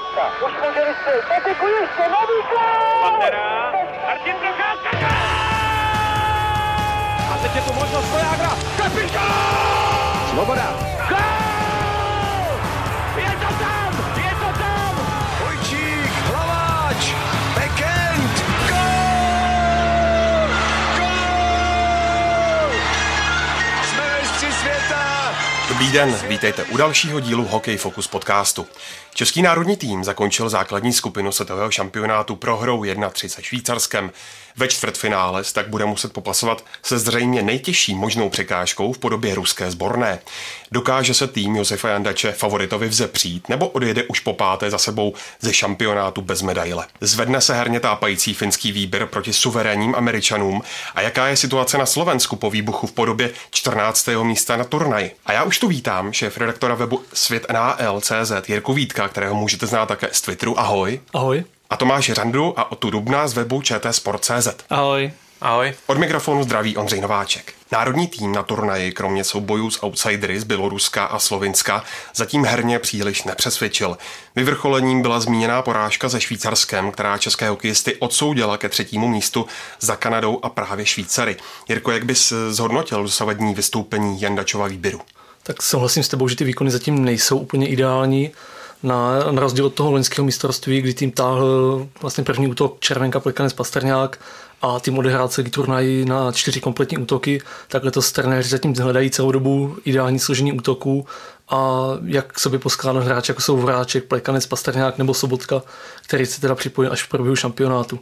Procházka. Už může vystřelit. Peteku ještě, nový gol! Pantera, Martin Procházka, A teď je tu možnost pro Jágra. Kapitán! Svoboda. Dobrý den, vítejte u dalšího dílu Hokej Focus podcastu. Český národní tým zakončil základní skupinu světového šampionátu prohrou 1-3 se Švýcarskem. Ve čtvrtfinále tak bude muset popasovat se zřejmě nejtěžší možnou překážkou v podobě ruské sborné. Dokáže se tým Josefa Jandače favoritovi vzepřít nebo odjede už po páté za sebou ze šampionátu bez medaile? Zvedne se herně tápající finský výběr proti suverénním Američanům a jaká je situace na Slovensku po výbuchu v podobě 14. místa na turnaj? A já už tu vítám šéf redaktora webu Svět NHL.cz Jirku Vítka, kterého můžete znát také z Twitteru. Ahoj. Ahoj. A Tomáš Randu a Otu Dubna z webu ČT Sport.cz. Ahoj. Ahoj. Od mikrofonu zdraví Ondřej Nováček. Národní tým na turnaji, kromě soubojů s outsidery z Běloruska a Slovinska, zatím herně příliš nepřesvědčil. Vyvrcholením byla zmíněná porážka se Švýcarskem, která české hokejisty odsoudila ke třetímu místu za Kanadou a právě Švýcary. Jirko, jak bys zhodnotil dosavadní vystoupení Jandačova výběru? Tak souhlasím s tebou, že ty výkony zatím nejsou úplně ideální. Na, na rozdíl od toho loňského mistrovství, kdy tým táhl vlastně první útok Červenka, Plekanec, Pastrňák a tým odehrál celý turnaj na čtyři kompletní útoky, tak letos trenéři zatím hledají celou dobu ideální složení útoků a jak sobě poskládat hráče, jako jsou Vráček, Plekanec, Pastrňák nebo Sobotka, který se teda připojí až v průběhu šampionátu.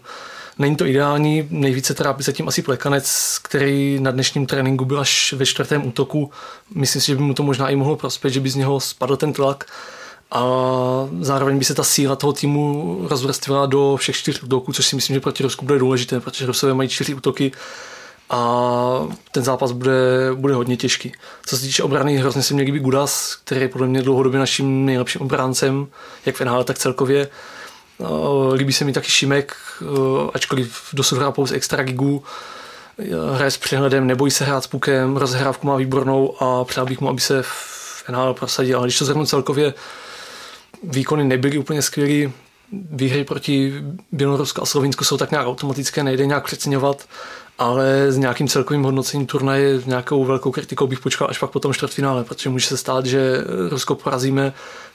Není to ideální, nejvíce trápí zatím asi Plekanec, který na dnešním tréninku byl až ve čtvrtém útoku. Myslím si, že by mu to možná i mohlo prospět, že by z něho spadl ten tlak a zároveň by se ta síla toho týmu rozvrstvila do všech čtyř útoků, což si myslím, že proti Rusku bude důležité, protože Rusové mají čtyři útoky a ten zápas bude, bude hodně těžký. Co se týče obrany, hrozně se mě líbí Gudas, který je podle mě dlouhodobě naším nejlepším obráncem, jak v NHL, tak celkově. Líbí se mi taky Šimek, ačkoliv dosud hrál pouze extra gigu, hraje s přehledem, nebojí se hrát s pukem, rozhrávku má výbornou a přál bych mu, aby se v NHL prosadil. Ale když to zhrnu celkově, výkony nebyly úplně skvělý, výhry proti Bělorusku a Slovinsku jsou tak nějak automatické, nejde nějak přeceňovat, ale s nějakým celkovým hodnocením turnaje, s nějakou velkou kritikou bych počkal až pak po tom čtvrtfinále, protože může se stát, že Rusko porazíme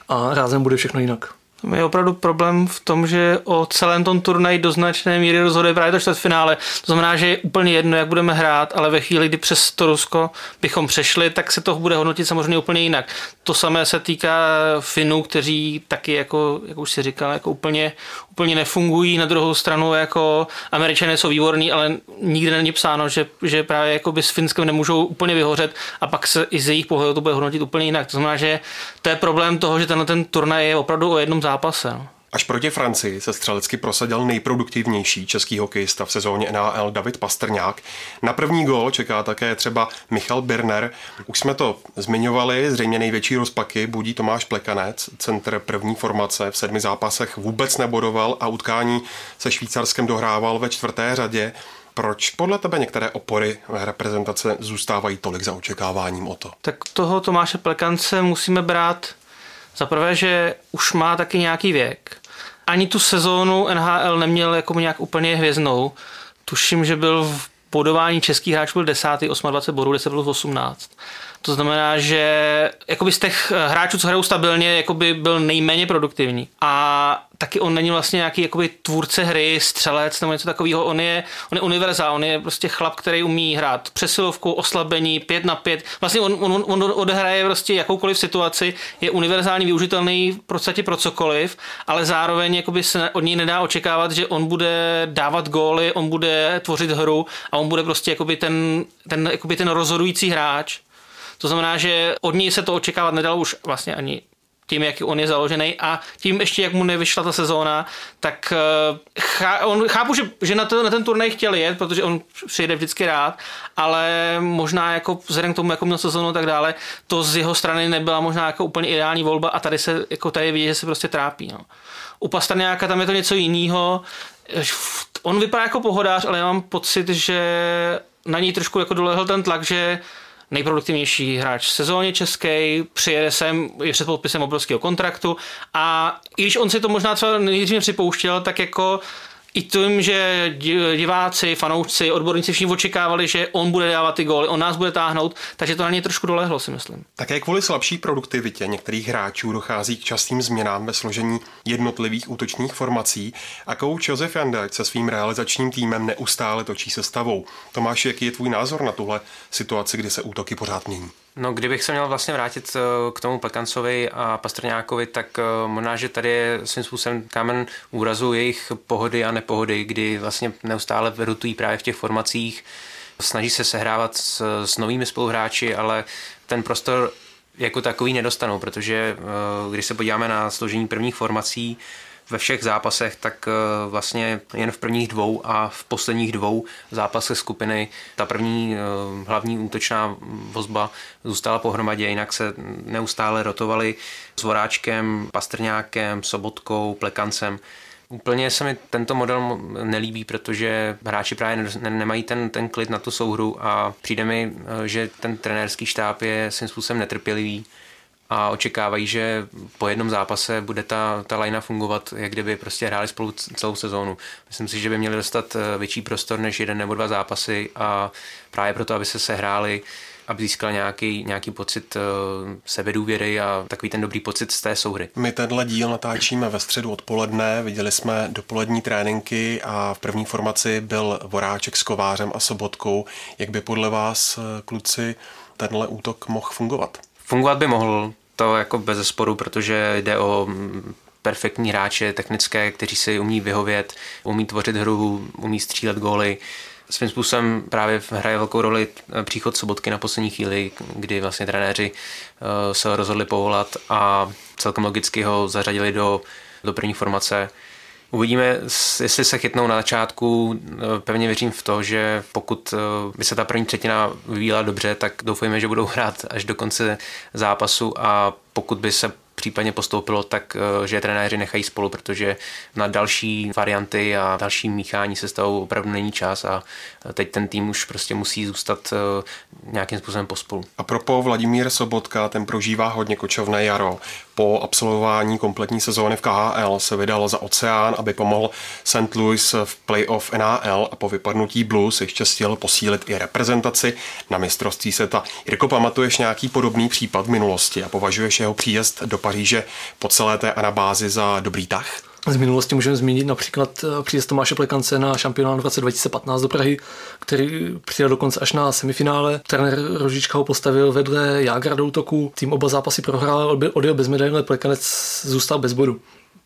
a rázem bude všechno jinak. Je opravdu problém v tom, že o celém tom turnaji do značné míry rozhoduje právě to čtvrtfinále. To znamená, že je úplně jedno, jak budeme hrát, ale ve chvíli, kdy přes to Rusko bychom přešli, tak se to bude hodnotit samozřejmě úplně jinak. To samé se týká Finů, kteří taky, jako, jak už si říkal, jako úplně, úplně nefungují. Na druhou stranu jako američané jsou výborní, ale nikdy není psáno, že, že právě jako by s Finskem nemůžou úplně vyhořet a pak se i z jejich pohledu to bude hodnotit úplně jinak. To znamená, že to je problém toho, že tenhle ten turnaj je opravdu o jednom zápase. No. Až proti Francii se střelecky prosadil nejproduktivnější český hokejista v sezóně NHL David Pastrňák. Na první gól čeká také třeba Michal Birner. Už jsme to zmiňovali, zřejmě největší rozpaky budí Tomáš Plekanec, centr první formace v sedmi zápasech vůbec nebodoval a utkání se Švýcarskem dohrával ve čtvrté řadě. Proč podle tebe některé opory reprezentace zůstávají tolik za očekáváním o to? Tak toho Tomáše Plekance musíme brát za prvé, že už má taky nějaký věk. Ani tu sezónu NHL neměl jako nějak úplně hvězdnou. Tuším, že byl v bodování českých hráčů byl 10. 28 bodů, 10 byl 18. To znamená, že jakoby z těch hráčů, co hrajou stabilně, jakoby byl nejméně produktivní. A taky on není vlastně nějaký jakoby tvůrce hry, střelec nebo něco takového. On je, on je univerzál, on je prostě chlap, který umí hrát přesilovku, oslabení, pět na pět. Vlastně on, on, on odehraje prostě jakoukoliv situaci, je univerzálně využitelný v podstatě pro cokoliv, ale zároveň jakoby se od něj nedá očekávat, že on bude dávat góly, on bude tvořit hru a on bude prostě jakoby ten, ten, jakoby ten rozhodující hráč. To znamená, že od něj se to očekávat nedalo už vlastně ani tím, jak on je založený a tím ještě, jak mu nevyšla ta sezóna, tak chá, on, chápu, že, že na, to, na ten turnaj chtěl jet, protože on přijde vždycky rád, ale možná jako vzhledem k tomu, jako měl sezónu a tak dále, to z jeho strany nebyla možná jako úplně ideální volba a tady se jako tady vidí, že se prostě trápí. No. U Pastrňáka tam je to něco jiného. On vypadá jako pohodář, ale já mám pocit, že na něj trošku jako dolehl ten tlak, že nejproduktivnější hráč v sezóně český, přijede sem, je před podpisem obrovského kontraktu a i když on si to možná třeba nejdřív připouštěl, tak jako i tím, že diváci, fanoušci, odborníci všichni očekávali, že on bude dávat ty góly, on nás bude táhnout, takže to na něj trošku dolehlo, si myslím. Také kvůli slabší produktivitě některých hráčů dochází k častým změnám ve složení jednotlivých útočních formací a kouč Josef Jandek se svým realizačním týmem neustále točí se stavou. Tomáš, jaký je tvůj názor na tuhle situaci, kdy se útoky pořád mění? No, kdybych se měl vlastně vrátit eh, k tomu Plekancovi a Pastrňákovi, tak eh, možná, že tady je svým způsobem kámen úrazu jejich pohody a nepohody, kdy vlastně neustále rotují právě v těch formacích, snaží se sehrávat s, s novými spoluhráči, ale ten prostor jako takový nedostanou, protože eh, když se podíváme na složení prvních formací, ve všech zápasech, tak eh, vlastně jen v prvních dvou a v posledních dvou zápasech skupiny ta první eh, hlavní útočná vozba zůstala pohromadě, jinak se neustále rotovali s Voráčkem, Pastrňákem, Sobotkou, Plekancem. Úplně se mi tento model nelíbí, protože hráči právě nemají ten, ten klid na tu souhru a přijde mi, eh, že ten trenérský štáb je svým způsobem netrpělivý a očekávají, že po jednom zápase bude ta, ta lajna fungovat, jak kdyby prostě hráli spolu celou sezónu. Myslím si, že by měli dostat eh, větší prostor než jeden nebo dva zápasy a právě proto, aby se sehráli, aby získal nějaký, nějaký pocit uh, sebedůvěry a takový ten dobrý pocit z té souhry. My tenhle díl natáčíme ve středu odpoledne, viděli jsme dopolední tréninky a v první formaci byl Voráček s Kovářem a Sobotkou. Jak by podle vás, eh, kluci, tenhle útok mohl fungovat? Fungovat by mohl, to jako bez zesporu, protože jde o perfektní hráče technické, kteří si umí vyhovět, umí tvořit hru, umí střílet góly. Svým způsobem právě hraje velkou roli příchod Sobotky na poslední chvíli, kdy vlastně trenéři eh, se rozhodli povolat a celkem logicky ho zařadili do, do první formace. Uvidíme, jestli se chytnou na začátku. Pevně věřím v to, že pokud eh, by se ta první třetina vyvíjela dobře, tak doufejme, že budou hrát až do konce zápasu a pokud by se případně postoupilo, tak eh, že trenéři nechají spolu, protože na další varianty a další míchání se stavou opravdu není čas a teď ten tým už prostě musí zůstat nějakým způsobem pospolu. A propo Vladimír Sobotka, ten prožívá hodně kočovné jaro. Po absolvování kompletní sezóny v KHL se vydal za oceán, aby pomohl St. Louis v playoff NHL a po vypadnutí Blues ještě chtěl posílit i reprezentaci na mistrovství světa. Jirko, pamatuješ nějaký podobný případ v minulosti a považuješ jeho příjezd do Paříže po celé té anabázi za dobrý tah? Z minulosti můžeme zmínit například eh, příjezd Tomáše Plekance na šampionát v roce 2015 do Prahy, který přijel dokonce až na semifinále. Trenér Rožička ho postavil vedle Jágra do útoku, tým oba zápasy prohrál, odjel bez medaile, Plekanec zůstal bez bodu.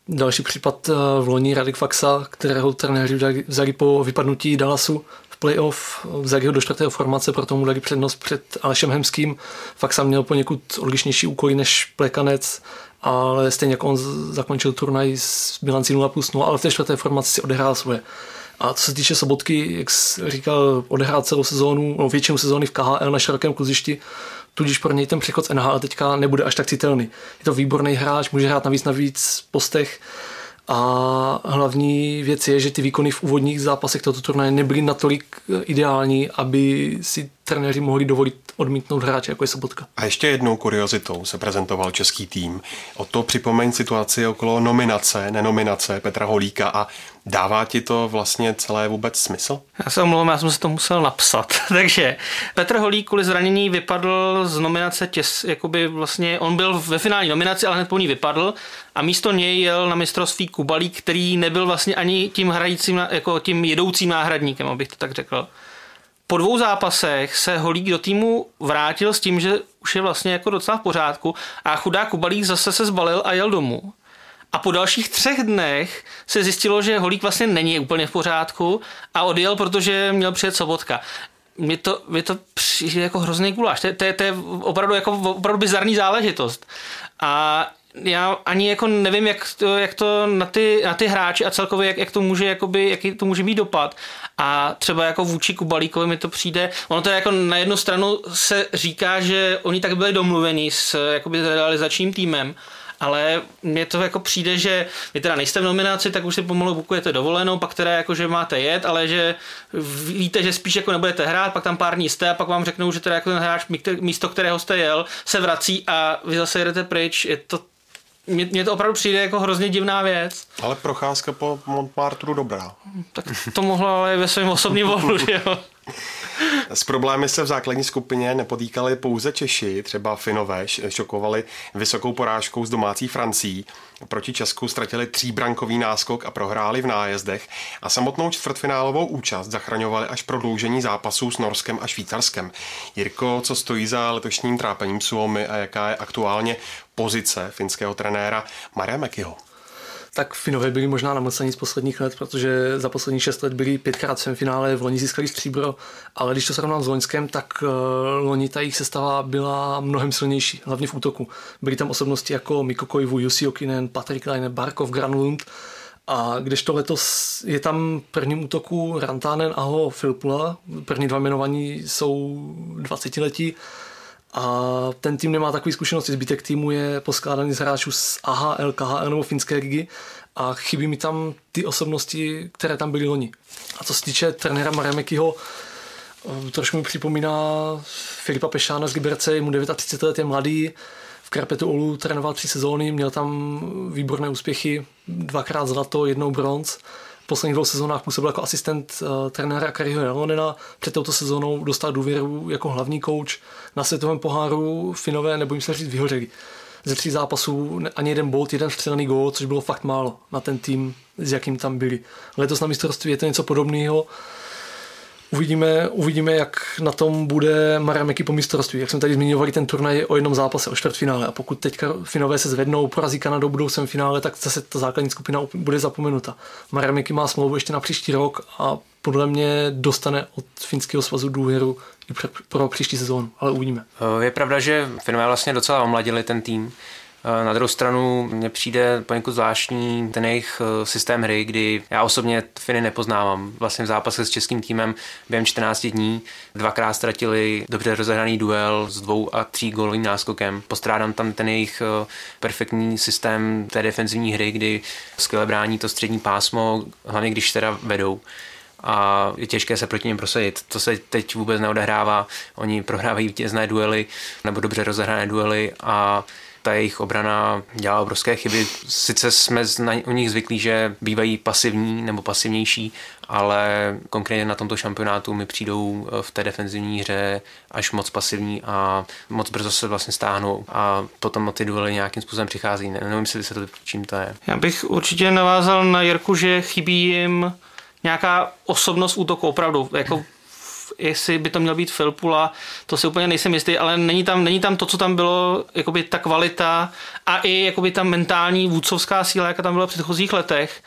Další případ eh, v loni Radik Faxa, kterého trenéři vzali po vypadnutí Dallasu v playoff, vzali ho do čtvrtého formace, proto mu dali přednost před Alešem Hemským. Faxa měl poněkud odlišnější úkoly než Plekanec, ale stejně jako on zakončil turnaj s bilancí 0 plus 0, ale v té čtvrté formaci si odehrál svoje. A co se týče Sobotky, jak říkal, odehrál celou sezónu, no většinu sezóny v KHL na širokém kluzišti, tudíž pro něj ten přechod z NHL teďka nebude až tak citelný. Je to výborný hráč, může hrát navíc na víc postech a hlavní věc je, že ty výkony v úvodních zápasech tohoto turnaje nebyly natolik ideální, aby si trenéři mohli dovolit odmítnout hráče, jako je Sobotka. A ještě jednou kuriozitou se prezentoval český tým. O to připomeň situaci okolo nominace, nenominace Petra Holíka a dává ti to vlastně celé vůbec smysl? Já se omlouvám, já jsem se to musel napsat. Takže Petr Holík kvůli zranění vypadl z nominace těs, jakoby vlastně, on byl ve finální nominaci, ale hned po ní vypadl a místo něj jel na mistrovství Kubalík, který nebyl vlastně ani tím hrajícím, jako tím jedoucím náhradníkem, abych to tak řekl po dvou zápasech se Holík do týmu vrátil s tím, že už je vlastně jako docela v pořádku a chudák Kubalík zase se zbalil a jel domů. A po dalších třech dnech se zjistilo, že Holík vlastně není úplně v pořádku a odjel, protože měl přijet Sobotka. Mě to, mě to přijde jako hrozný guláš. To, to, to je opravdu, jako, opravdu bizarní záležitost. A já ani jako nevím, jak to, jak to na, ty, na ty hráči a celkově, jak, jak to může, jakoby, jaký to může mít dopad. A třeba jako vůči Kubalíkovi mi to přijde, ono to je jako na jednu stranu se říká, že oni tak byli domluveni s jakoby realizačním týmem, ale mně to jako přijde, že vy teda nejste v nominaci, tak už si pomalu bukujete dovolenou, pak teda jako, že máte jet, ale že víte, že spíš jako nebudete hrát, pak tam pár dní jste a pak vám řeknou, že teda jako ten hráč místo kterého jste jel, se vrací a vy zase jedete pryč. Je to mně, to opravdu přijde jako hrozně divná věc. Ale procházka po Montmartru dobrá. Tak to mohlo ale ve svém osobním vohlu, jo. S problémy se v základní skupině nepodýkali pouze Češi, třeba Finové šokovali vysokou porážkou s domácí Francií. Proti Česku ztratili tříbrankový náskok a prohráli v nájezdech a samotnou čtvrtfinálovou účast zachraňovali až prodloužení zápasů s Norskem a Švýcarskem. Jirko, co stojí za letošním trápením Suomy a jaká je aktuálně pozice finského trenéra Maria Mekyho? Tak Finové byli možná namlsení z posledních let, protože za posledních šest let byli pětkrát v finále, v loni získali stříbro, ale když to srovnám s loňskem, tak uh, loni ta jejich sestava byla mnohem silnější, hlavně v útoku. Byly tam osobnosti jako Mikko Koivu, Jussi Okinen, Patrik Leine, Barkov, Granlund, a když to letos je tam prvním útoku Rantanen a ho Filpula, první dva jmenovaní jsou 20 letí, a ten tým nemá takový zkušenosti. Zbytek týmu je poskládaný z hráčů z AHL, KHL nebo finské ligy. A chybí mi tam ty osobnosti, které tam byly loni. A co se týče trenéra Maremekyho, eh, trošku mi připomíná Filipa Pešána z Liberce, je mu 39 let, je mladý, v Karpetu Olu trénoval tři sezóny, měl tam výborné úspěchy, dvakrát zlato, jednou bronz posledních dvou sezónách působil jako asistent uh, trenéra Kariho Jalonena. Před touto sezónou dostal důvěru jako hlavní kouč na světovém poháru Finové, nebojím se říct, vyhořeli. Ze tří zápasů ani jeden bod, jeden střelený gól, což bylo fakt málo na ten tým, s jakým tam byli. Letos na mistrovství je to něco podobného. Uvidíme, uvidíme, jak na tom bude Marameky po mistrovství. Jak jsme tady zmiňovali, ten turnaj o jednom zápase, o čtvrtfinále. A pokud teďka Finové se zvednou, porazí Kanadou, budou sem finále, tak zase ta základní skupina bude zapomenuta. Marameky má smlouvu ještě na příští rok a podle mě dostane od finského svazu důvěru i pro příští sezónu, ale uvidíme. Je pravda, že Finové vlastně docela omladili ten tým. Eh, na druhou stranu mně přijde poněkud zvláštní ten jejich eh, systém hry, kdy já osobně Finy nepoznávám. Vlastně v zápase s českým týmem během 14 dní dvakrát ztratili dobře rozehraný duel s dvou a tří gólovým náskokem. Postrádám tam ten jejich eh, perfektní systém té defenzivní hry, kdy skvěle brání to střední pásmo, hlavně když teda vedou a je těžké se proti něm prosadit. To se teď vůbec neodehrává. Oni prohrávají vítězné duely nebo dobře rozehrané duely a ta jejich obrana dělá obrovské chyby. Sice jsme na, u nich zvyklí, že bývají pasivní nebo pasivnější, ale konkrétně na tomto šampionátu mi přijdou v té defenzivní hře až moc pasivní a moc brzo se vlastně stáhnou a potom ty duely nějakým způsobem přichází. Nevím si vysvětlit, čím to je. Já bych určitě navázal na Jirku, že chybí jim nějaká osobnost útoku opravdu. Jako jestli by to měl být Filpula, to si úplně nejsem jistý, ale není tam, není tam to, co tam bylo, jakoby ta kvalita a i jakoby ta mentální vůdcovská síla, jaká tam byla v předchozích letech.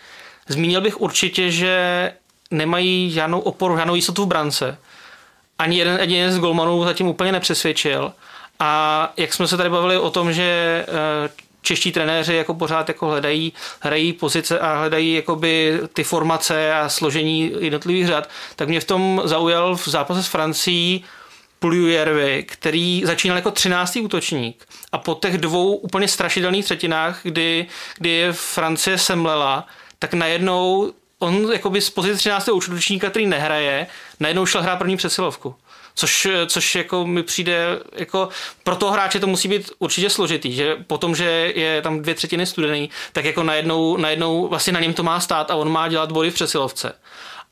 Zmínil bych určitě, že nemají žádnou oporu, žádnou jistotu v brance. Ani jeden, ani jeden z golmanů zatím úplně nepřesvědčil. A jak jsme se tady bavili o tom, že eh, čeští trenéři jako pořád jako hledají, hrají pozice a hledají jakoby ty formace a složení jednotlivých řad, tak mě v tom zaujal v zápase s Francií Puljujervi, který začínal jako 13. útočník a po těch dvou úplně strašidelných třetinách, kdy, kdy je Francie semlela, tak najednou on jakoby z pozice 13. útočníka, který nehraje, najednou šel hrát první přesilovku. Což, což jako mi přijde, jako pro toho hráče to musí být určitě složitý, že potom, že je tam dvě třetiny studený, tak jako najednou, najednou vlastně na něm to má stát a on má dělat body v přesilovce.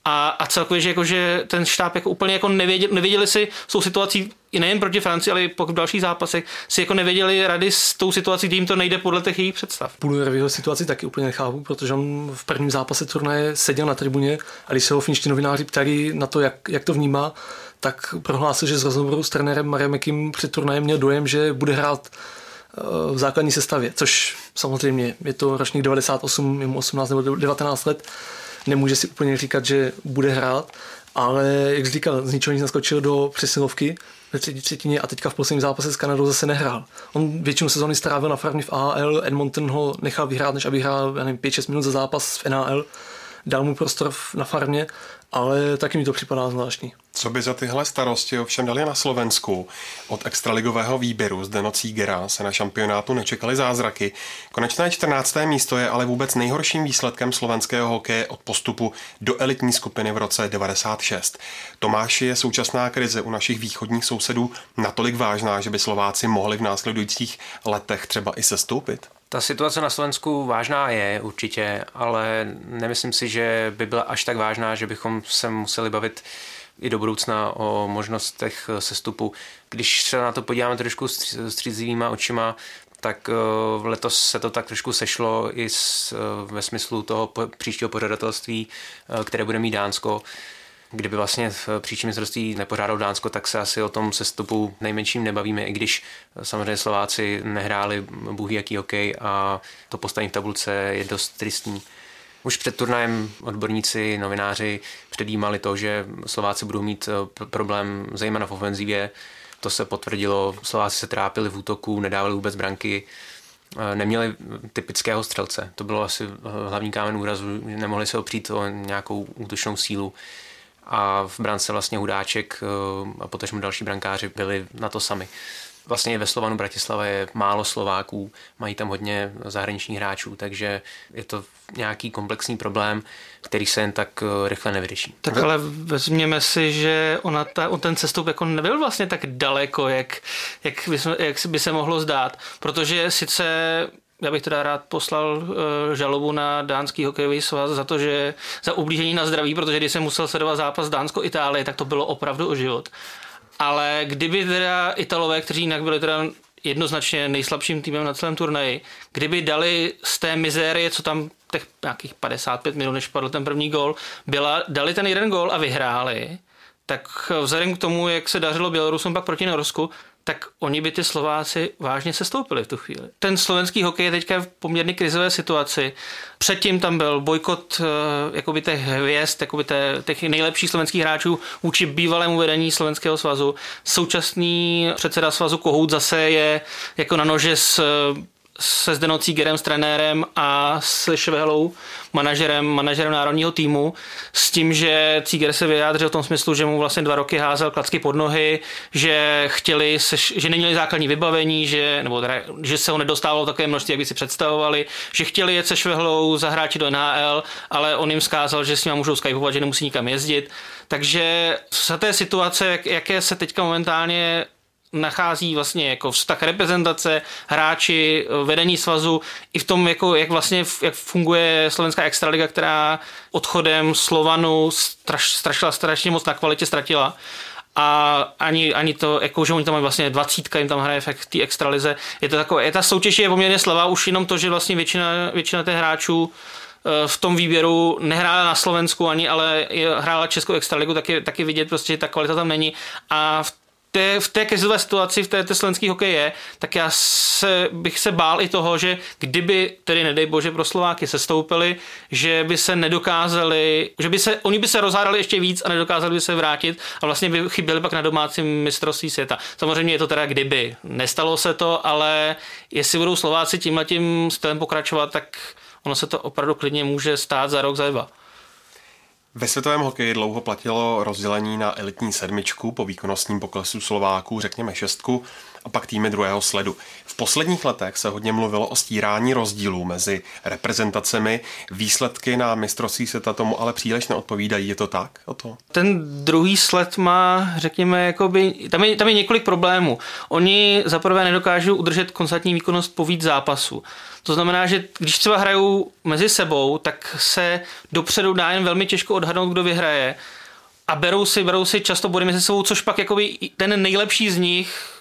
A, a celkově, že, jako, že ten štáb jako úplně jako nevěděl, nevěděli si s tou situací i nejen proti Francii, ale i po dalších zápasech si jako nevěděli rady s tou situací, kdy jim to nejde podle těch jejich představ. Půl situaci taky úplně nechápu, protože on v prvním zápase turnaje seděl na tribuně a když se ho finští novináři ptali na to, jak, jak to vnímá, tak prohlásil, že z rozhovoru s trenérem Maremekem před turnajem měl dojem, že bude hrát eh, v základní sestavě, což samozřejmě je to ročník 98, je mu 18 nebo 19 let, nemůže si úplně říkat, že bude hrát, ale jak jsi říkal, z ničeho nic naskočil do přesilovky ve třetí třetině a teďka v posledním zápase s Kanadou zase nehrál. On většinu sezóny strávil na farmě v AHL, Edmonton ho nechal vyhrát, než aby hrál 5-6 minut za zápas v NHL, dal mu prostor na farmě ale taky mi to připadá zvláštní. Co by za tyhle starosti ovšem dali na Slovensku? Od extraligového výběru z Deno Cígera se na šampionátu nečekali zázraky. Konečné 14. místo je ale vůbec nejhorším výsledkem slovenského hokeje od postupu do elitní skupiny v roce 96. Tomáši je současná krize u našich východních sousedů natolik vážná, že by Slováci mohli v následujících letech třeba i sestoupit? Ta situace na Slovensku vážná je určitě, ale nemyslím si, že by byla až tak vážná, že bychom se museli bavit i do budoucna o možnostech sestupu. Když se na to podíváme trošku střízivýma očima, tak eh, letos se to tak trošku sešlo i s, eh, ve smyslu toho příštího pořadatelství, eh, které bude mít Dánsko. Kdyby vlastně v příštím mistrovství nepořádal Dánsko, tak se asi o tom sestupu nejmenším nebavíme, i když samozřejmě Slováci nehráli bůh jaký hokej a to postavení v tabulce je dost tristní. Už před turnajem odborníci, novináři předjímali to, že Slováci budou mít eh, problém zejména v ofenzivě. To se potvrdilo, Slováci se trápili v útoku, nedávali vůbec branky, eh, neměli typického střelce. To bylo asi eh, hlavní kámen úrazu, nemohli se opřít o nějakou útočnou sílu a v brance vlastně Hudáček a potažmo další brankáři byli na to sami. Vlastně ve Slovanu Bratislava je málo Slováků, mají tam hodně zahraničních hráčů, takže je to nějaký komplexní problém, který se jen tak eh, rychle nevyřeší. Tak ale vezměme si, že ona ta, on ten cestup jako nebyl vlastně tak daleko, jak, jak, by, jak by se mohlo zdát, protože sice já bych teda rád poslal uh, žalobu na dánský hokejový svaz za to, že za ublížení na zdraví, protože když jsem musel sledovat zápas Dánsko-Itálie, tak to bylo opravdu o život. Ale kdyby teda Italové, kteří jinak byli teda jednoznačně nejslabším týmem na celém turnaji, kdyby dali z té mizérie, co tam těch nějakých 55 minut, než padl ten první gol, byla, dali ten jeden gol a vyhráli, tak vzhledem k tomu, jak se dařilo Bělorusům pak proti Norsku, tak oni by ty Slováci vážně sestoupili v tu chvíli. Ten slovenský hokej je teďka v poměrně krizové situaci. Předtím tam byl bojkot uh, jakoby těch hvězd, jakoby těch nejlepších slovenských hráčů vůči bývalému vedení slovenského svazu. Současný předseda svazu Kohout zase je jako na nože s se Zdeno Cígerem, s trenérem a s Švehlou, manažerem, manažerem národního týmu, s tím, že Cíger se vyjádřil v tom smyslu, že mu vlastně dva roky házel klacky pod nohy, že chtěli, se, že neměli základní vybavení, že, nebo teda, že se ho nedostávalo takové množství, jak by si představovali, že chtěli jet se Švehlou zahráči do NHL, ale on jim zkázal, že s ním můžou skypovat, že nemusí nikam jezdit. Takže za té situace, jak, jaké se teďka momentálně nachází vlastně jako vztah reprezentace, hráči, vedení svazu i v tom, jako, jak vlastně jak funguje slovenská extraliga, která odchodem Slovanu straš, strašila strašně moc na kvalitě ztratila a ani, ani to, jako, že oni tam mají vlastně dvacítka, jim tam hraje v té extralize. Je to takové, je ta soutěž je poměrně slabá už jenom to, že vlastně většina, většina těch hráčů eh, v tom výběru nehrála na Slovensku ani, ale hrála Českou extraligu, tak je, tak je vidět prostě, že ta kvalita tam není. A v té, v té krizové situaci, v té, té slovenský hokej je, tak já se, bych se bál i toho, že kdyby, tedy nedej bože pro Slováky se stoupili, že by se nedokázali, že by se, oni by se rozhádali ještě víc a nedokázali by se vrátit a vlastně by chyběli pak na domácím mistrovství světa. Samozřejmě je to teda kdyby. Nestalo se to, ale jestli budou Slováci tímhletím stylem pokračovat, tak ono se to opravdu klidně může stát za rok, za dva. Ve světovém hokeji dlouho platilo rozdělení na elitní sedmičku po výkonnostním poklesu Slováků, řekněme šestku, a pak týmy druhého sledu. V posledních letech se hodně mluvilo o stírání rozdílů mezi reprezentacemi. Výsledky na mistrovství světa tomu ale příliš neodpovídají. Je to tak? O to? Ten druhý sled má, řekněme, jakoby, tam, je, tam je několik problémů. Oni zaprvé nedokážou udržet konstantní výkonnost po víc zápasu. To znamená, že když třeba hrajou mezi sebou, tak se dopředu dá jen velmi těžko odhadnout, kdo vyhraje. A berou si, berou si často body mezi sebou, což pak jakoby ten nejlepší z nich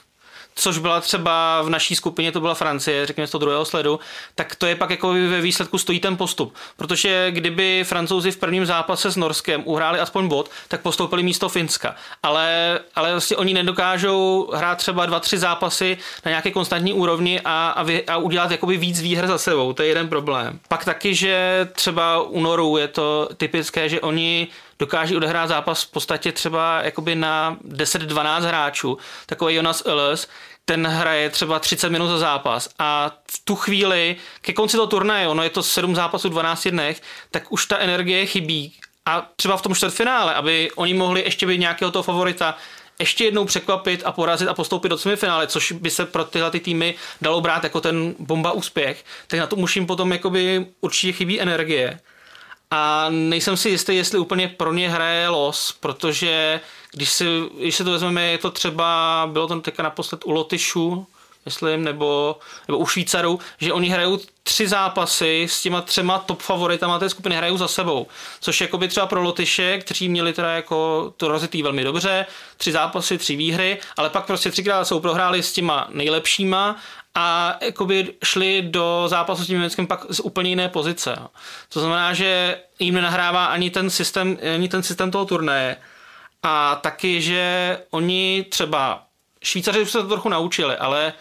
což byla třeba v naší skupině, to byla Francie, řekněme z toho druhého sledu, tak to je pak jako ve výsledku stojí ten postup. Protože kdyby francouzi v prvním zápase s Norskem uhráli aspoň bod, tak postoupili místo Finska. Ale, ale vlastně oni nedokážou hrát třeba dva, tři zápasy na nějaké konstantní úrovni a, a, vy, a udělat jakoby víc výher za sebou. To je jeden problém. Pak taky, že třeba u Norů je to typické, že oni dokáží odehrát zápas v podstatě třeba jakoby na 10-12 hráčů. Takový Jonas Ellis, ten hraje třeba 30 minut za zápas a v tu chvíli, ke konci toho turnaje, ono je to 7 zápasů 12 dnech, tak už ta energie chybí a třeba v tom čtvrtfinále, aby oni mohli ještě být nějakého toho favorita, ještě jednou překvapit a porazit a postoupit do semifinále, což by se pro tyhle ty týmy dalo brát jako ten bomba úspěch, tak na to musím potom jakoby určitě chybí energie. A nejsem si jistý, jestli úplně pro ně hraje los, protože když si, když si to vezmeme, je to třeba, bylo to teďka naposled u Lotyšu, myslím, nebo, nebo u Švýcarů, že oni hrajou tři zápasy s těma třema top favoritama té skupiny hrajou za sebou. Což jako by třeba pro Lotyše, kteří měli teda jako to rozjetý velmi dobře, tři zápasy, tři výhry, ale pak prostě třikrát jsou prohráli s těma nejlepšíma a jakoby šli do zápasu s tím Německem pak z úplně jiné pozice. To znamená, že jim nenahrává ani ten systém, ani ten systém toho turnaje. A taky, že oni třeba Švýcaři se to trochu naučili, ale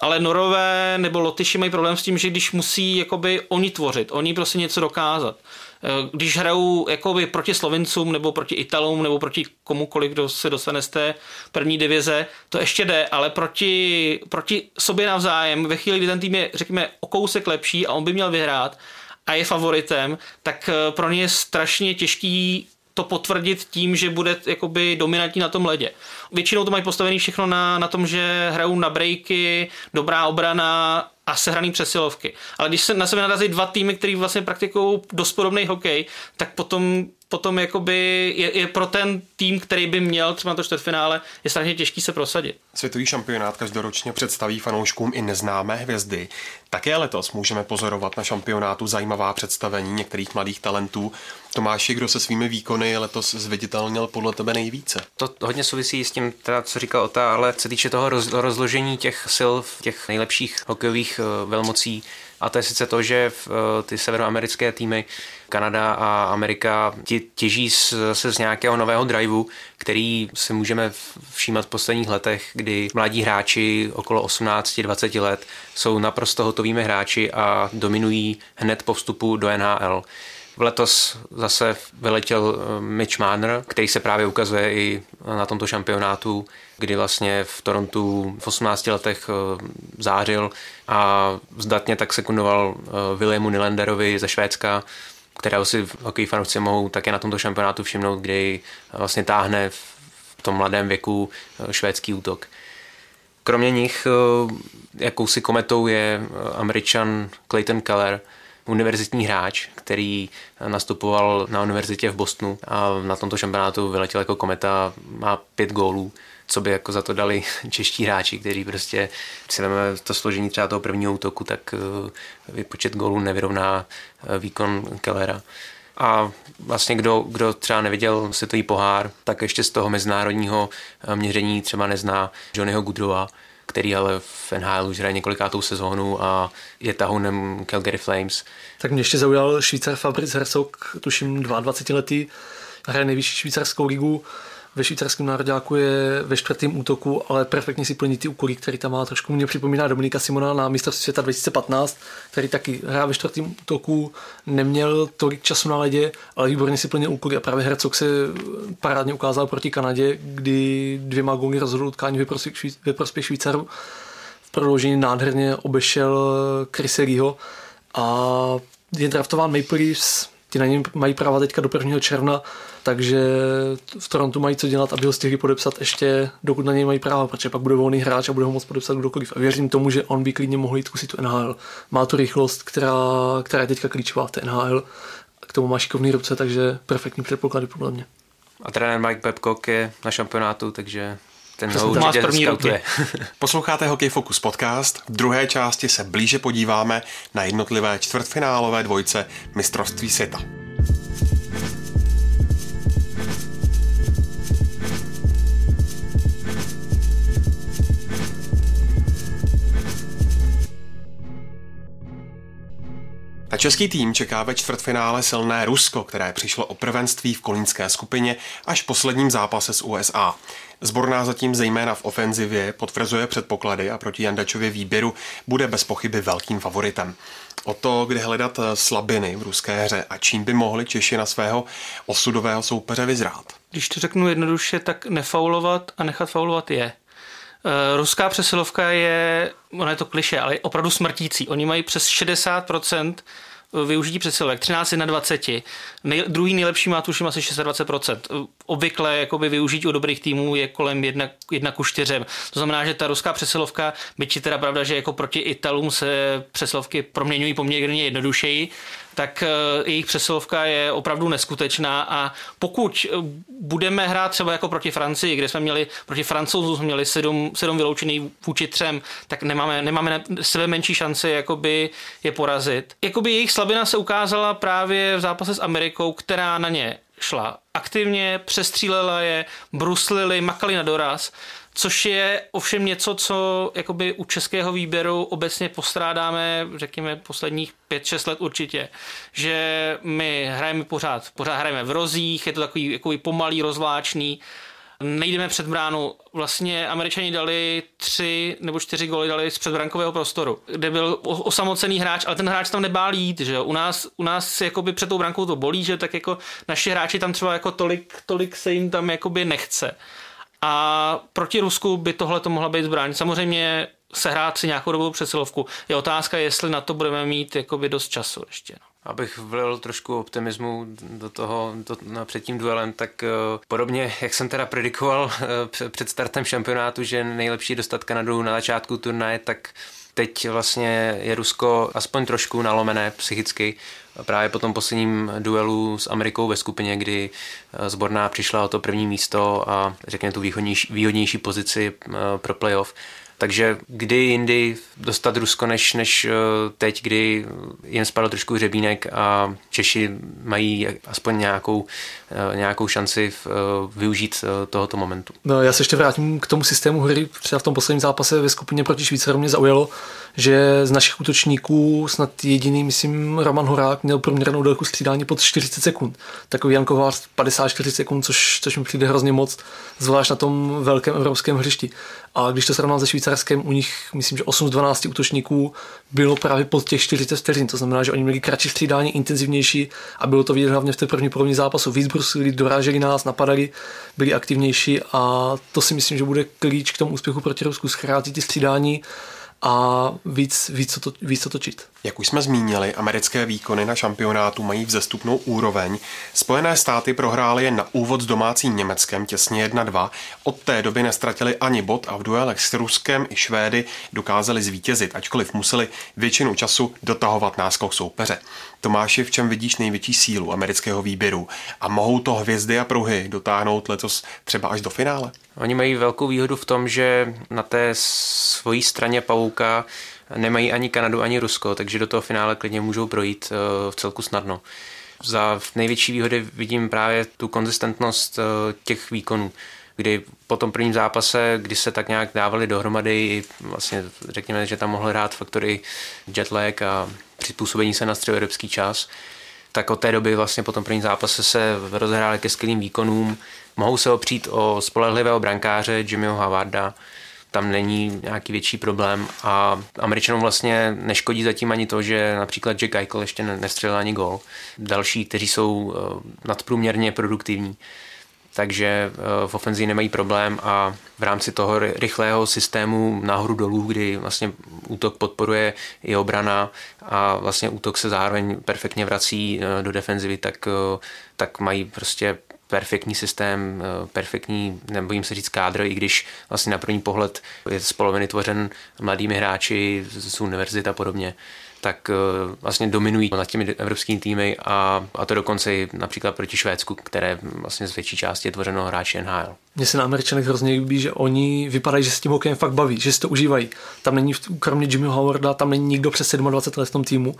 ale Norové nebo Lotyši mají problém s tím, že když musí jakoby oni tvořit, oni prostě něco dokázat. Eh, když hrajou jakoby proti Slovincům nebo proti Italům nebo proti komukoliv, kdo se dostane z té první divize, to ještě jde, ale proti, proti sobě navzájem, ve chvíli, kdy ten tým je, řekněme, o kousek lepší a on by měl vyhrát a je favoritem, tak eh, pro ně je strašně těžký to potvrdit tím, že bude jakoby dominantní na tom ledě. Většinou to mají postavený všechno na, na tom, že hrajou na breaky, dobrá obrana a sehraný přesilovky. Ale když se na sebe narazí dva týmy, který vlastně praktikují dost podobný hokej, tak potom potom jakoby je, je, pro ten tým, který by měl třeba na to čtvrtfinále, je strašně těžký se prosadit. Světový šampionát každoročně představí fanouškům i neznámé hvězdy. Také letos můžeme pozorovat na šampionátu zajímavá představení některých mladých talentů. Tomáši, kdo se svými výkony letos zviditelnil podle tebe nejvíce? To hodně souvisí s tím, teda, co říkal Ota, ale co týče toho roz, rozložení těch sil v těch nejlepších hokejových uh, velmocí, a to je sice to, že uh, ty severoamerické týmy Kanada a Amerika těží zase z nějakého nového driveu, který si můžeme všímat v posledních letech, kdy mladí hráči okolo 18-20 let jsou naprosto hotovými hráči a dominují hned po vstupu do NHL. V letos zase vyletěl eh, Mitch Marner, který se právě ukazuje i na tomto šampionátu, kdy vlastně v Torontu v 18 letech eh, zářil a zdatně tak sekundoval eh, Williamu Nylanderovi ze Švédska, kterého si hokej fanoušci mohou také na tomto šampionátu všimnout, kdy vlastně táhne v tom mladém věku švédský útok. Kromě nich jakousi kometou je američan Clayton Keller, univerzitní hráč, který nastupoval na univerzitě v Bostonu a na tomto šampionátu vyletěl jako kometa, má pět gólů co by jako za to dali čeští hráči, kteří prostě, si to složení třeba toho prvního útoku, tak eh, počet gólů nevyrovná eh, výkon Kellera. A vlastně kdo, kdo třeba neviděl světový pohár, tak ještě z toho mezinárodního eh, měření třeba nezná Johnnyho Goodrowa, který ale v NHL už hraje několikátou sezónu a je tahounem Calgary Flames. Tak mě ještě zaujal Švýcar Fabrice Herzog, tuším 22 letý, hraje nejvyšší švýcarskou ligu ve švýcarském nároďáku je ve čtvrtém útoku, ale perfektně si plní ty úkoly, který tam má. Trošku mě připomíná Dominika Simona na mistrovství světa 2015, který taky hrál ve čtvrtém útoku, neměl tolik času na ledě, ale výborně si plnil úkoly a právě Hercog se parádně ukázal proti Kanadě, kdy dvěma góly rozhodl utkání ve prospěch Švýcaru. V prodloužení nádherně obešel Chriseliho a je draftován Maple Leafs, ti na něm mají práva teďka do 1. června, takže v Torontu mají co dělat, aby ho stihli podepsat ještě, dokud na něj mají práva, protože pak bude volný hráč a bude ho moct podepsat kdokoliv. A věřím tomu, že on by klidně mohl jít zkusit tu NHL. Má tu rychlost, která, která je teďka klíčová v té NHL. K tomu má šikovný ruce, takže perfektní předpoklady podle mě. A trenér Mike Babcock je na šampionátu, takže ten ho určitě první roky. Posloucháte Hokej Focus podcast. V druhé části se blíže podíváme na jednotlivé čtvrtfinálové dvojce mistrovství světa. Český tým čeká ve čtvrtfinále silné Rusko, které přišlo o prvenství v kolínské skupině až v posledním zápase s USA. Zborná zatím zejména v ofenzivě potvrzuje předpoklady a proti Jandačově výběru bude bez pochyby velkým favoritem. O to, kde hledat slabiny v ruské hře a čím by mohli Češi na svého osudového soupeře vyzrát. Když to řeknu jednoduše, tak nefaulovat a nechat faulovat je. Eh, ruská přesilovka je, ono je to kliše, ale je opravdu smrtící. Oni mají přes 60% využití přesilovek, 13 na 20. Nej, druhý nejlepší má tuším asi 26%. Obvykle jakoby využití u dobrých týmů je kolem 1, 1 ku 4. To znamená, že ta ruská přesilovka, byť je teda pravda, že jako proti Italům se přesilovky proměňují poměrně jednodušeji, tak eh, jejich přesilovka je opravdu neskutečná a pokud eh, budeme hrát třeba jako proti Francii, kde jsme měli proti Francouzům jsme měli sedm, sedm vyloučených vůči třem, tak nemáme, nemáme sebe menší šanci jakoby je porazit. Jakoby jejich slabina se ukázala právě v zápase s Amerikou, která na ně šla. Aktivně, přestřílela je, bruslili, makali na doraz což je ovšem něco, co jakoby u českého výběru obecně postrádáme, řekněme, posledních 5-6 let určitě, že my hrajeme pořád, pořád hrajeme v rozích, je to takový jakoby pomalý, rozvláčný, nejdeme před bránu. Vlastně američani dali tři nebo čtyři goly dali z předbrankového prostoru, kde byl osamocený hráč, ale ten hráč tam nebál jít, že U nás, u nás jakoby před tou brankou to bolí, že tak jako naši hráči tam třeba jako tolik, tolik se jim tam jakoby nechce. A proti Rusku by tohle to mohla být zbraň. Samozřejmě sehrát si nějakou dobu přesilovku. Je otázka, jestli na to budeme mít jakoby dost času ještě. No. Abych vlil trošku optimismu do toho do, na před tím duelem, tak uh, podobně, jak jsem teda predikoval uh, před startem šampionátu, že nejlepší dostat Kanadu na začátku turnaje, tak teď vlastně je Rusko aspoň trošku nalomené psychicky právě po tom posledním duelu s Amerikou ve skupině, kdy eh, zborná přišla o to první místo a řekněme tu výhodnější, výhodnější pozici eh, pro playoff. Takže kdy jindy dostat Rusko než, než eh, teď, kdy jen spadl trošku hřebínek a Češi mají aspoň nějakou, nějakou šanci využít tohoto momentu. No, já se ještě vrátím k tomu systému hry. Třeba v tom posledním zápase ve skupině proti Švýcaru mě zaujalo, že z našich útočníků snad jediný, myslím, Roman Horák měl průměrnou délku střídání pod 40 sekund. Takový Jan Kovář 54 sekund, což, což mi přijde hrozně moc, zvlášť na tom velkém evropském hřišti. A když to srovnám se Švýcarskem, u nich myslím, že 8 z 12 útočníků bylo právě pod těch 40 vteřin. To znamená, že oni měli kratší střídání, intenzivnější a bylo to vidět hlavně v té první polovině zápasu. Víc brusili, doráželi nás, napadali, byli aktivnější a to si myslím, že bude klíč k tomu úspěchu proti Rusku. Schrází ty střídání a víc, víc, to, víc to točit. Jak už jsme zmínili, americké výkony na šampionátu mají vzestupnou úroveň. Spojené státy prohrály jen na úvod s domácím Německem těsně 1-2. Od té doby nestratili ani bod a v duelech s Ruskem i Švédy dokázali zvítězit, ačkoliv museli většinu času dotahovat náskok soupeře. Tomáši, v čem vidíš největší sílu amerického výběru a mohou to hvězdy a pruhy dotáhnout letos třeba až do finále? Oni mají velkou výhodu v tom, že na té svojí straně pavouka nemají ani Kanadu, ani Rusko, takže do toho finále klidně můžou projít eh, v celku snadno. Za největší výhody vidím právě tu konzistentnost eh, těch výkonů kdy po tom prvním zápase, kdy se tak nějak dávali dohromady, vlastně řekněme, že tam mohl hrát faktory jetlag a přizpůsobení se na středoevropský čas, tak od té doby vlastně po tom prvním zápase se rozhráli ke skvělým výkonům. Mohou se opřít o spolehlivého brankáře Jimmyho Havarda, tam není nějaký větší problém a Američanům vlastně neškodí zatím ani to, že například Jack Eichel ještě nestřelil ani gol. Další, kteří jsou eh, nadprůměrně produktivní, takže eh, v ofenzii nemají problém a v rámci toho rychlého systému nahoru dolů, kdy vlastně útok podporuje i obrana a vlastně útok se zároveň perfektně vrací eh, do defenzivy, tak, tak mají prostě perfektní systém, eh, perfektní, nebojím se říct kádr, i když vlastně na první pohled je z poloviny tvořen mladými hráči z univerzit a podobně tak eh, vlastně dominují nad těmi evropskými týmy a, a to dokonce i například proti Švédsku, které vlastně z větší části je tvořeno hráči NHL. Mně se na Američanech hrozně líbí, že oni vypadají, že s tím hokejem fakt baví, že si to užívají. Tam není, kromě Jimmy Howarda, tam není nikdo přes 27 let v tom týmu.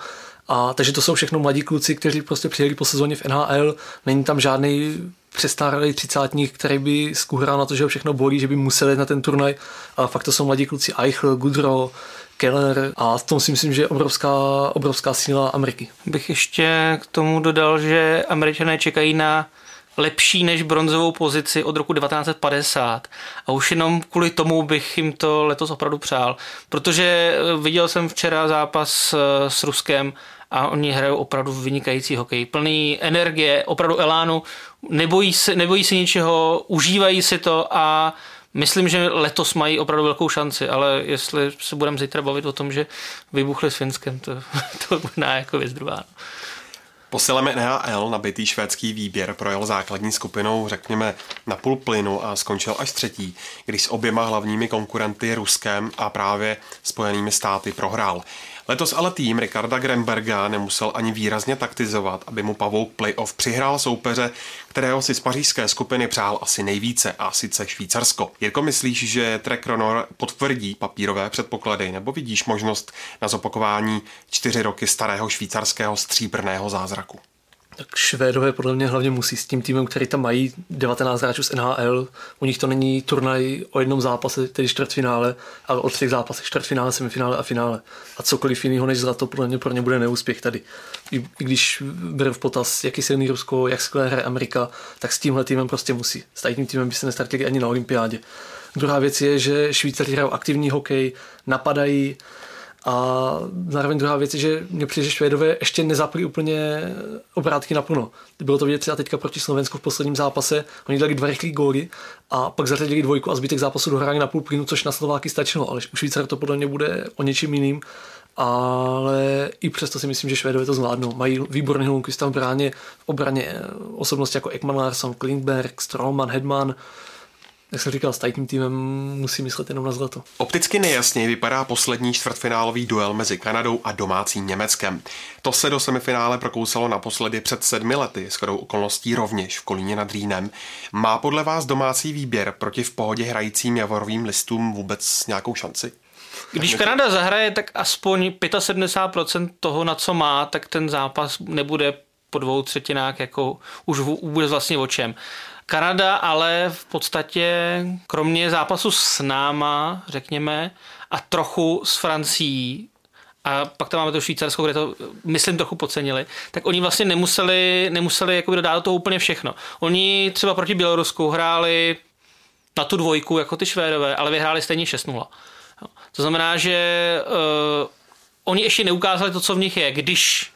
A takže to jsou všechno mladí kluci, kteří prostě přijeli po sezóně v NHL, není tam žádný přestárlý třicátník, který by skuhral na to, že ho všechno bolí, že by museli na ten turnaj. A fakt to jsou mladí kluci Eichel, Goodrow, Keller a v tom si myslím, že je obrovská, obrovská síla Ameriky. Bych ještě k tomu dodal, že američané čekají na lepší než bronzovou pozici od roku 1950 a už jenom kvůli tomu bych jim to letos opravdu přál, protože viděl jsem včera zápas s Ruskem a oni hrajou opravdu vynikající hokej, plný energie, opravdu elánu, nebojí se, nebojí se ničeho, užívají si to a Myslím, že letos mají opravdu velkou šanci, ale jestli se budeme zítra bavit o tom, že vybuchli s Finskem, to, to možná jako věc druhá. No. Posilem NHL nabitý švédský výběr projel základní skupinou, řekněme, na půl plynu a skončil až třetí, když s oběma hlavními konkurenty Ruskem a právě Spojenými státy prohrál. Letos ale tým Ricarda Gremberga nemusel ani výrazně taktizovat, aby mu pavouk playoff přihrál soupeře, kterého si z pařížské skupiny přál asi nejvíce, a sice Švýcarsko. Jirko, myslíš, že Trek Ronor potvrdí papírové předpoklady, nebo vidíš možnost na zopakování čtyři roky starého švýcarského stříbrného zázraku? Tak Švédové podle mě hlavně musí s tím týmem, který tam mají 19 hráčů z NHL. U nich to není turnaj o jednom zápase, tedy čtvrtfinále, ale o třech zápasech, čtvrtfinále, semifinále a finále. A cokoliv jiného než zlato podle mě pro ně bude neúspěch tady. I, i když beru v potaz, jak je silný Rusko, jak skvěle hraje Amerika, tak s tímhle týmem prostě musí. S tím týmem by se nestratili ani na olympiádě. Druhá věc je, že Švýcaři hrajou aktivní hokej, napadají, a zároveň druhá věc je, že mě přijde, že Švédové ještě nezapli úplně obrátky naplno. Bylo to vidět třeba teďka proti Slovensku v posledním zápase. Oni dali dva rychlé góly a pak zařadili dvojku a zbytek zápasu dohráli na půl plynu, což na Slováky stačilo. Ale u Švýcara to podle mě bude o něčím jiným. Ale i přesto si myslím, že Švédové to zvládnou. Mají výborný Lundqvista v bráně, v obraně osobnosti jako Ekman Larsson, Klingberg, Stroman, Hedman jak jsem říkal, s tím týmem musí myslet jenom na zlato. Opticky nejasněji vypadá poslední čtvrtfinálový duel mezi Kanadou a domácím Německem. To se do semifinále prokousalo naposledy před sedmi lety, s chodou okolností rovněž v Kolíně nad Rýnem. Má podle vás domácí výběr proti v pohodě hrajícím javorovým listům vůbec nějakou šanci? Když Kanada zahraje, tak aspoň 75% toho, na co má, tak ten zápas nebude po dvou třetinách jako už vůbec vlastně o čem. Kanada ale v podstatě kromě zápasu s náma, řekněme, a trochu s Francií, a pak tam máme to Švýcarsko, kde to, myslím, trochu podcenili, tak oni vlastně nemuseli, nemuseli jako dát do toho úplně všechno. Oni třeba proti Bělorusku hráli na tu dvojku jako ty Švédové, ale vyhráli stejně 6-0. To znamená, že uh, oni ještě neukázali to, co v nich je. Když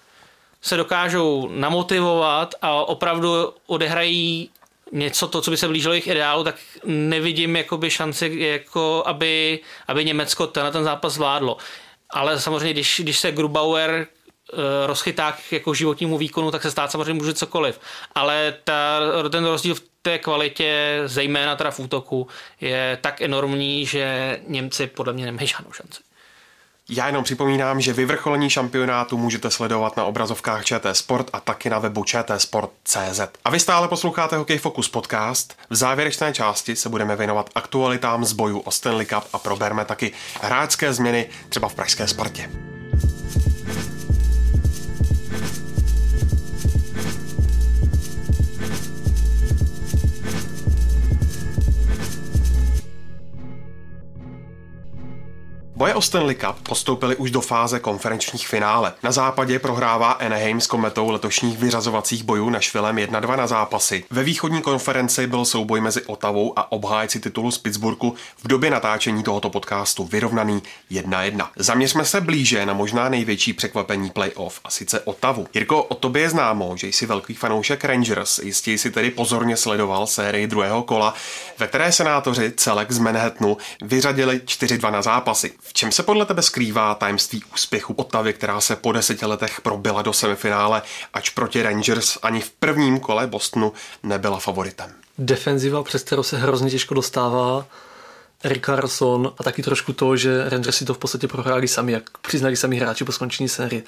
se dokážou namotivovat a opravdu odehrají něco, to, co by se blížilo jejich ideálu, tak nevidím jakoby šanci, jako aby, aby Německo ten, ten zápas zvládlo. Ale samozřejmě, když, když se Grubauer eh, rozchytá k jako životnímu výkonu, tak se stát samozřejmě může cokoliv. Ale ta, ten rozdíl v té kvalitě, zejména teda v útoku, je tak enormní, že Němci podle mě nemají žádnou šanci. Já jenom připomínám, že vyvrcholení šampionátu můžete sledovat na obrazovkách ČT Sport a taky na webu čtsport.cz. A vy stále posloucháte Hokej Focus podcast. V závěrečné části se budeme věnovat aktualitám z boju o Stanley Cup a proberme taky hráčské změny třeba v pražské Spartě. Boje o Stanley Cup postoupili už do fáze konferenčních finále. Na západě prohrává Anaheim s kometou letošních vyřazovacích bojů na švilem 1-2 na zápasy. Ve východní konferenci byl souboj mezi Otavou a obhájci titulu z Pittsburghu v době natáčení tohoto podcastu vyrovnaný 1-1. Zaměřme se blíže na možná největší překvapení playoff, a sice Otavu. Jirko, o tobě je známo, že jsi velký fanoušek Rangers, jistě jsi tedy pozorně sledoval sérii druhého kola, ve které senátoři celek z Manhattanu vyřadili 4-2 na zápasy. V čem se podle tebe skrývá tajemství úspěchu Otavy, která se po deseti letech probila do semifinále, ač proti Rangers ani v prvním kole Bostonu nebyla favoritem? Defenziva, přes kterou se hrozně těžko dostává, Eric Carlson a taky trošku to, že Rangers si to v podstatě prohráli sami, jak přiznali sami hráči po skončení série.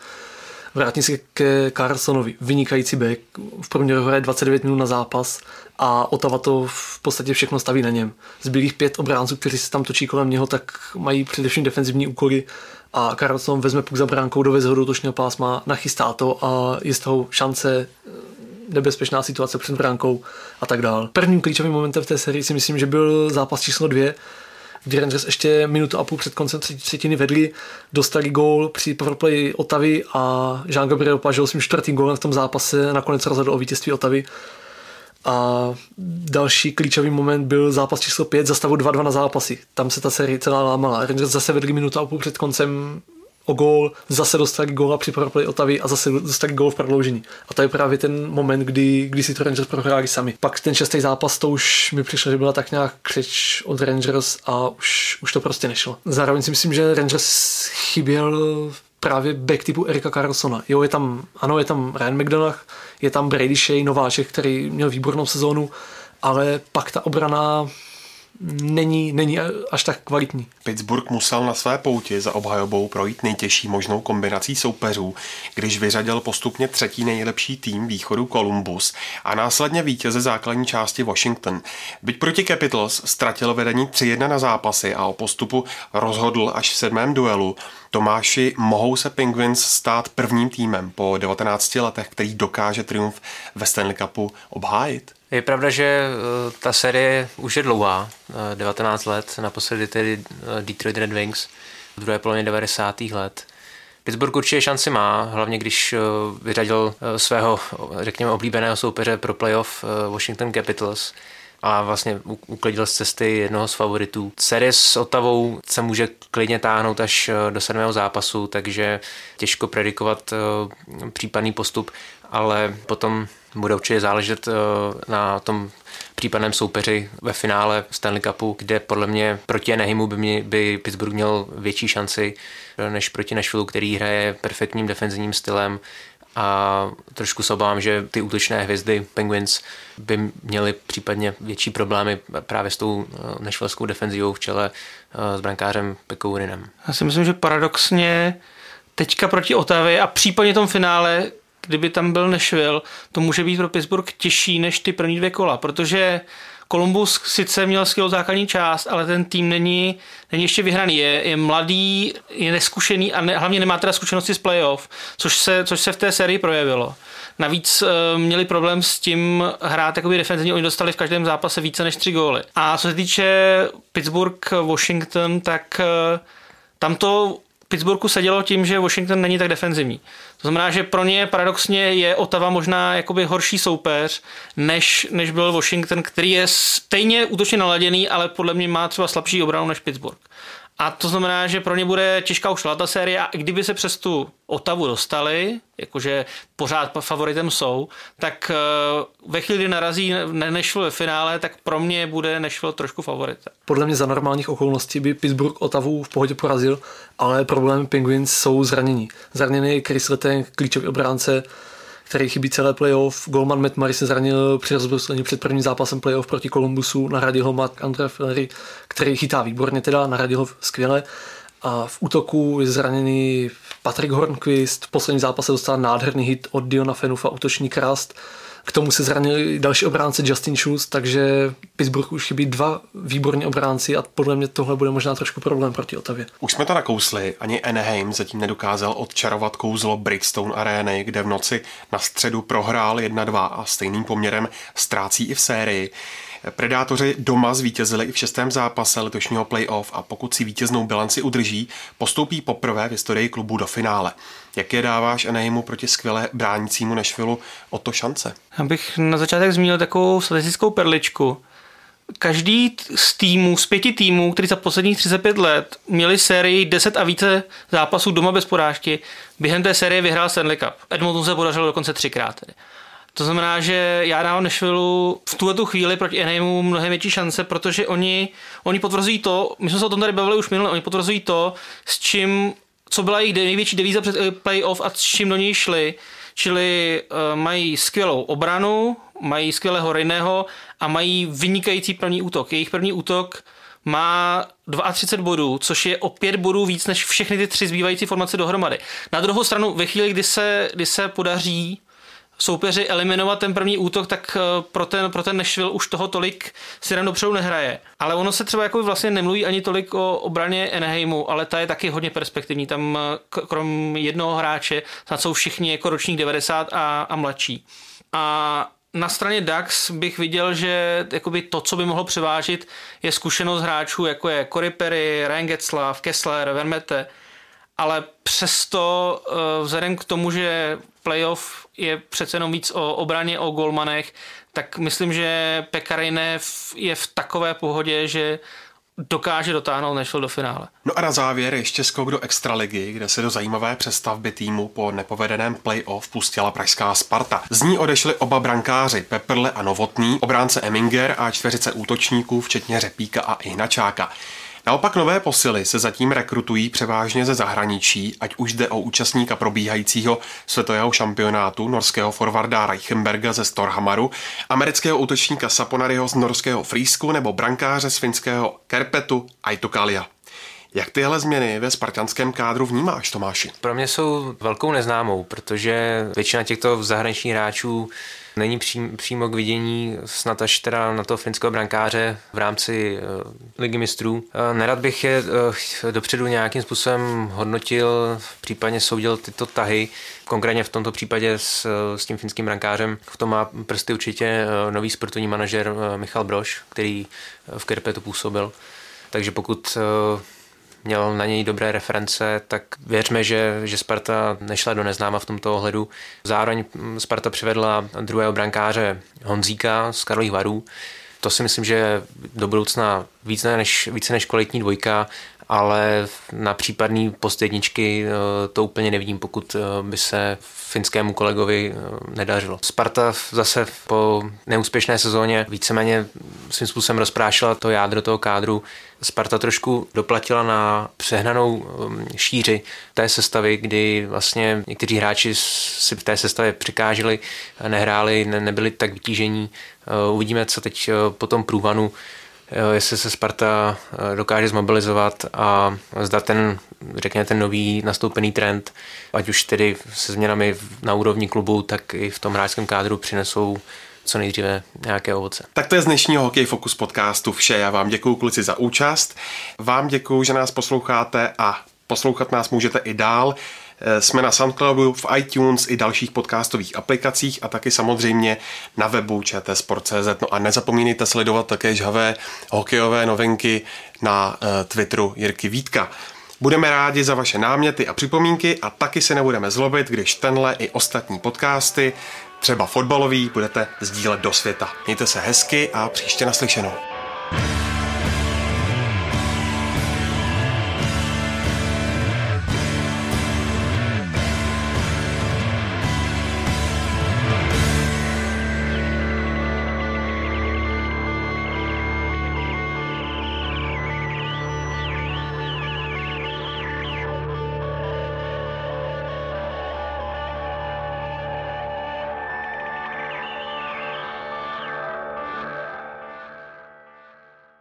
Vrátím se ke Carlsonovi. Vynikající back. V průměru hraje 29 minut na zápas a Otava to v podstatě všechno staví na něm. Zbylých pět obránců, kteří se tam točí kolem něho, tak mají především defenzivní úkoly a Carlson vezme puk za bránkou, doveze ho do točního pásma, nachystá to a je z toho šance eh, nebezpečná situace před bránkou a tak dál. Prvním klíčovým momentem v té sérii si myslím, že byl zápas číslo dvě, kdy Rangers ještě minutu a půl před koncem třetiny vedli, dostali gól při powerplay Otavy a Jean-Gabriel Pažel svým čtvrtým gólem v tom zápase nakonec rozhodl o vítězství Otavy. A další klíčový moment byl zápas číslo 5 za stavu 2-2 na zápasy. Tam se ta série celá lámala. Rangers zase vedli minutu a půl před koncem o gól, zase dostali gól při powerplay Otavy a zase dostali gól v prodloužení. A to je právě ten moment, kdy, kdy si to Rangers prohráli sami. Pak ten šestý zápas, to už mi přišlo, že byla tak nějak křič od Rangers a už, už to prostě nešlo. Zároveň si myslím, že Rangers chyběl právě back typu Erika Carlsona. Jo, je tam, ano, je tam Ryan McDonough, je tam Brady Shea, nováček, který měl výbornou sezónu, ale pak ta obrana není, není až tak kvalitní. Pittsburgh musel na své pouti za obhajobou projít nejtěžší možnou kombinací soupeřů, když vyřadil postupně třetí nejlepší tým východu Columbus a následně vítěze základní části Washington. Byť proti Capitals ztratil vedení 3-1 na zápasy a o postupu rozhodl až v sedmém duelu, Tomáši, mohou se Penguins stát prvním týmem po 19 letech, který dokáže triumf ve Stanley Cupu obhájit? Je pravda, že eh, ta série už je dlouhá, 19 eh, let, naposledy tedy eh, Detroit Red Wings v druhé polovině 90. let. Pittsburgh určitě šanci má, hlavně když vyřadil svého, řekněme, oblíbeného soupeře pro playoff Washington Capitals a vlastně uklidil z cesty jednoho z favoritů. Série s Otavou se může klidně táhnout až do sedmého zápasu, takže těžko predikovat případný postup, ale potom bude určitě záležet eh, na tom případném soupeři ve finále Stanley Cupu, kde podle mě proti Anahimu by, mě, by Pittsburgh měl větší šanci eh, než proti Nashville, který hraje perfektním defenzivním stylem a trošku se obávám, že ty útočné hvězdy Penguins by měly případně větší problémy právě s tou eh, nešvelskou defenzivou v čele s brankářem Pekourinem. Já si myslím, že paradoxně teďka proti Otavě a případně tom finále kdyby tam byl Nashville, to může být pro Pittsburgh těžší než ty první dvě kola, protože Columbus sice měl skvělou základní část, ale ten tým není, není ještě vyhraný. Je, je mladý, je neskušený a ne, hlavně nemá teda zkušenosti z playoff, což se, což se v té sérii projevilo. Navíc uh, měli problém s tím hrát jakoby defenzivně, oni dostali v každém zápase více než tři góly. A co se týče Pittsburgh, Washington, tak uh, tam to Pittsburghu sedělo tím, že Washington není tak defenzivní. To znamená, že pro ně paradoxně je Otava možná jakoby horší soupeř, než, než byl Washington, který je stejně útočně naladěný, ale podle mě má třeba slabší obranu než Pittsburgh. A to znamená, že pro ně bude těžká už ta série a kdyby se přes tu Otavu dostali, jakože pořád favoritem jsou, tak eh, ve chvíli, kdy narazí Nashville ve finále, tak pro mě bude Nashville trošku favoritem. Podle mě za normálních okolností by Pittsburgh Otavu v pohodě porazil, ale problém Penguins jsou zranění. Zraněný Chris Letang, klíčový obránce, který chybí celé playoff. Golman Matt Murray se zranil při rozbruslení před prvním zápasem playoff proti Columbusu, nahradil ho Mark Andre Fillery, který chytá výborně teda, nahradil ho skvěle. A v útoku je zraněný Patrick Hornquist, v posledním zápase dostal nádherný hit od Diona Fenufa, útoční krast. K tomu se zranil další obránce Justin Schultz, takže Pittsburgh už chybí dva výborní obránci a podle mě tohle bude možná trošku problém proti Otavě. Už jsme to nakousli, ani Anaheim zatím nedokázal odčarovat kouzlo Bridgestone Areny, kde v noci na středu prohrál 1-2 a stejným poměrem ztrácí i v sérii. Predátoři doma zvítězili i v šestém zápase letošního playoff a pokud si vítěznou bilanci udrží, postoupí poprvé v historii klubu do finále. Jak je dáváš Anaheimu proti skvěle bránícímu Nešvilu o to šance? Já bych na začátek zmínil takovou statistickou perličku. Každý z týmů, z pěti týmů, který za posledních 35 let měli sérii 10 a více zápasů doma bez porážky, během té série vyhrál Stanley Cup. Edmonton se podařilo dokonce třikrát. Tedy. To znamená, že já dávám Nashville v tuhle tu chvíli proti Anaheimu mnohem větší šance, protože oni, oni potvrzují to, my jsme se o tom tady bavili už minule, oni potvrzují to, s čím, co byla jejich největší devíza před eh, playoff a s čím do něj šli. Čili uh, mají skvělou obranu, mají skvělého Rejného a mají vynikající první útok. Jejich první útok má 32 bodů, což je o 5 bodů víc než všechny ty tři zbývající formace dohromady. Na druhou stranu, ve chvíli, kdy se, kdy se podaří soupeři eliminovat ten první útok, tak eh, pro ten, pro ten Nashville už toho tolik si jen dopředu nehraje. Ale ono se třeba jako vlastně nemluví ani tolik o obraně Anaheimu, ale ta je taky hodně perspektivní. Tam eh, krom jednoho hráče, tam jsou všichni jako ročník 90 a, a mladší. A na straně DAX bych viděl, že jakoby to, co by mohlo převážit, je zkušenost hráčů, jako je Cory Perry, Ryan Getzlav, Kessler, Vermete, ale přesto eh, vzhledem k tomu, že playoff je přece jenom víc o obraně, o golmanech, tak myslím, že Pekarine je v takové pohodě, že dokáže dotáhnout Nashville do finále. No a na závěr ještě skok do extraligy, kde se do zajímavé přestavby týmu po nepovedeném playoff pustila pražská Sparta. Z ní odešli oba brankáři Peprle a Novotný, obránce Eminger a čtveřice útočníků, včetně Řepíka a Ihnačáka. Naopak nové posily se zatím rekrutují převážně ze zahraničí, ať už jde o účastníka probíhajícího světového šampionátu norského forwarda Reichenberga ze Storhamaru, amerického útočníka Saponaryho z norského Frýsku nebo brankáře z finského Kerpetu Aitokalia. Jak tyhle změny ve spartanském kádru vnímáš, Tomáši? Pro mě jsou velkou neznámou, protože většina těchto zahraničních hráčů není přím, přímo k vidění, snad až teda na toho finského brankáře v rámci uh, ligy mistrů. Uh, nerad bych je uh, dopředu nějakým způsobem hodnotil, případně soudil tyto tahy, konkrétně v tomto případě s, s tím finským brankářem. V tom má prsty určitě uh, nový sportovní manažer uh, Michal Broš, který v Kerpetu působil. Takže pokud uh, měl na něj dobré reference, tak věřme, že, že Sparta nešla do neznáma v tomto ohledu. Zároveň Sparta přivedla druhého brankáře Honzíka z Karlových varů. To si myslím, že do budoucna více než, více než kvalitní dvojka ale na případný post jedničky eh, to úplně nevidím, pokud eh, by se finskému kolegovi eh, nedařilo. Sparta zase po neúspěšné sezóně víceméně svým způsobem rozprášila to jádro toho kádru. Sparta trošku doplatila na přehnanou šíři té sestavy, kdy vlastně někteří hráči si v té sestavě přikážili, nehráli, nebyli tak vytížení. Uvidíme, co teď po tom průvanu jestli se Sparta eh, dokáže zmobilizovat a zda ten, řekněme, ten nový nastoupený trend, ať už tedy se změnami na úrovni klubu, tak i v tom hráčském kádru přinesou co nejdříve nějaké ovoce. Tak to je z dnešního Hokej Focus podcastu vše. Já vám děkuji kluci za účast. Vám děkuji, že nás posloucháte a poslouchat nás můžete i dál. Eh, jsme na Soundcloudu, v iTunes i dalších podcastových aplikacích a taky samozřejmě na webu čtsport.cz. No a nezapomínejte sledovat také žhavé hokejové novinky na eh, Twitteru Jirky Vítka. Budeme rádi za vaše náměty a připomínky a taky se nebudeme zlobit, když tenhle i ostatní podcasty, třeba fotbalový, budete sdílet do světa. Mějte se hezky a příště naslyšenou.